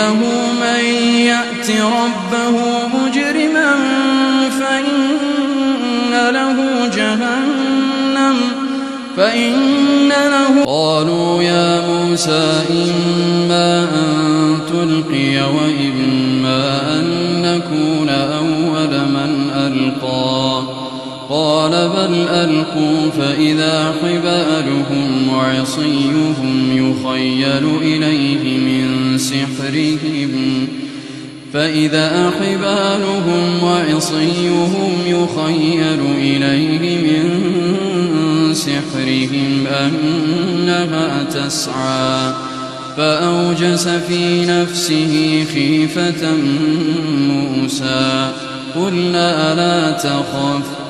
إنه من يأت ربه مجرما فإن له جهنم فإن له قالوا يا موسى إما أن تلقي وإما أن نكون أول من ألقى. قال بل ألقوا فإذا حبالهم وعصيهم يخيل إليه من سحرهم فإذا حبالهم وعصيهم يخيل إليه من سحرهم أنها تسعى فأوجس في نفسه خيفة موسى قلنا لا تخف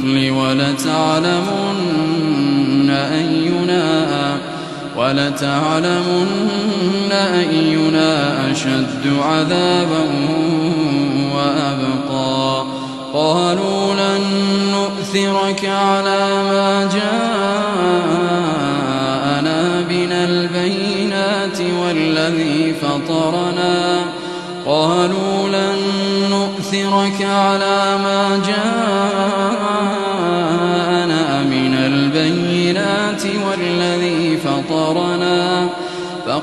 النخل ولتعلمن أينا ولتعلمن أينا أشد عذابا وأبقى. قالوا لن نؤثرك على ما جاءنا من البينات والذي فطرنا. قالوا لن نؤثرك على ما جاءنا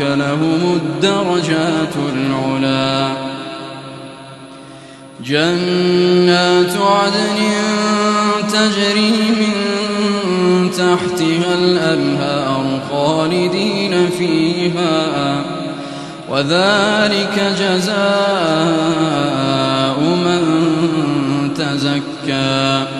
لهم الدرجات العلا. جنات عدن تجري من تحتها الأنهار خالدين فيها وذلك جزاء من تزكى.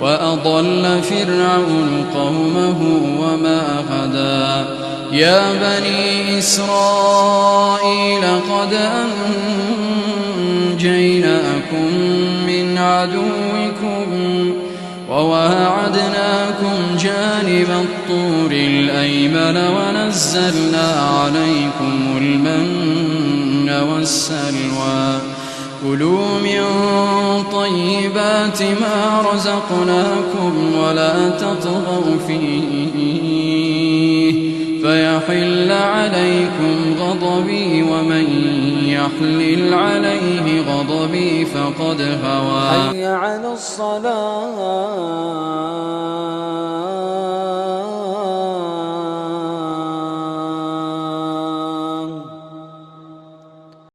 وأضل فرعون قومه وما هدى يا بني إسرائيل قد أنجيناكم من عدوكم وواعدناكم جانب الطور الأيمن ونزلنا عليكم المن والسلوى. كلوا من طيبات ما رزقناكم ولا تطغوا فيه. فيحل عليكم غضبي ومن يحلل عليه غضبي فقد هوى. حي على الصلاة.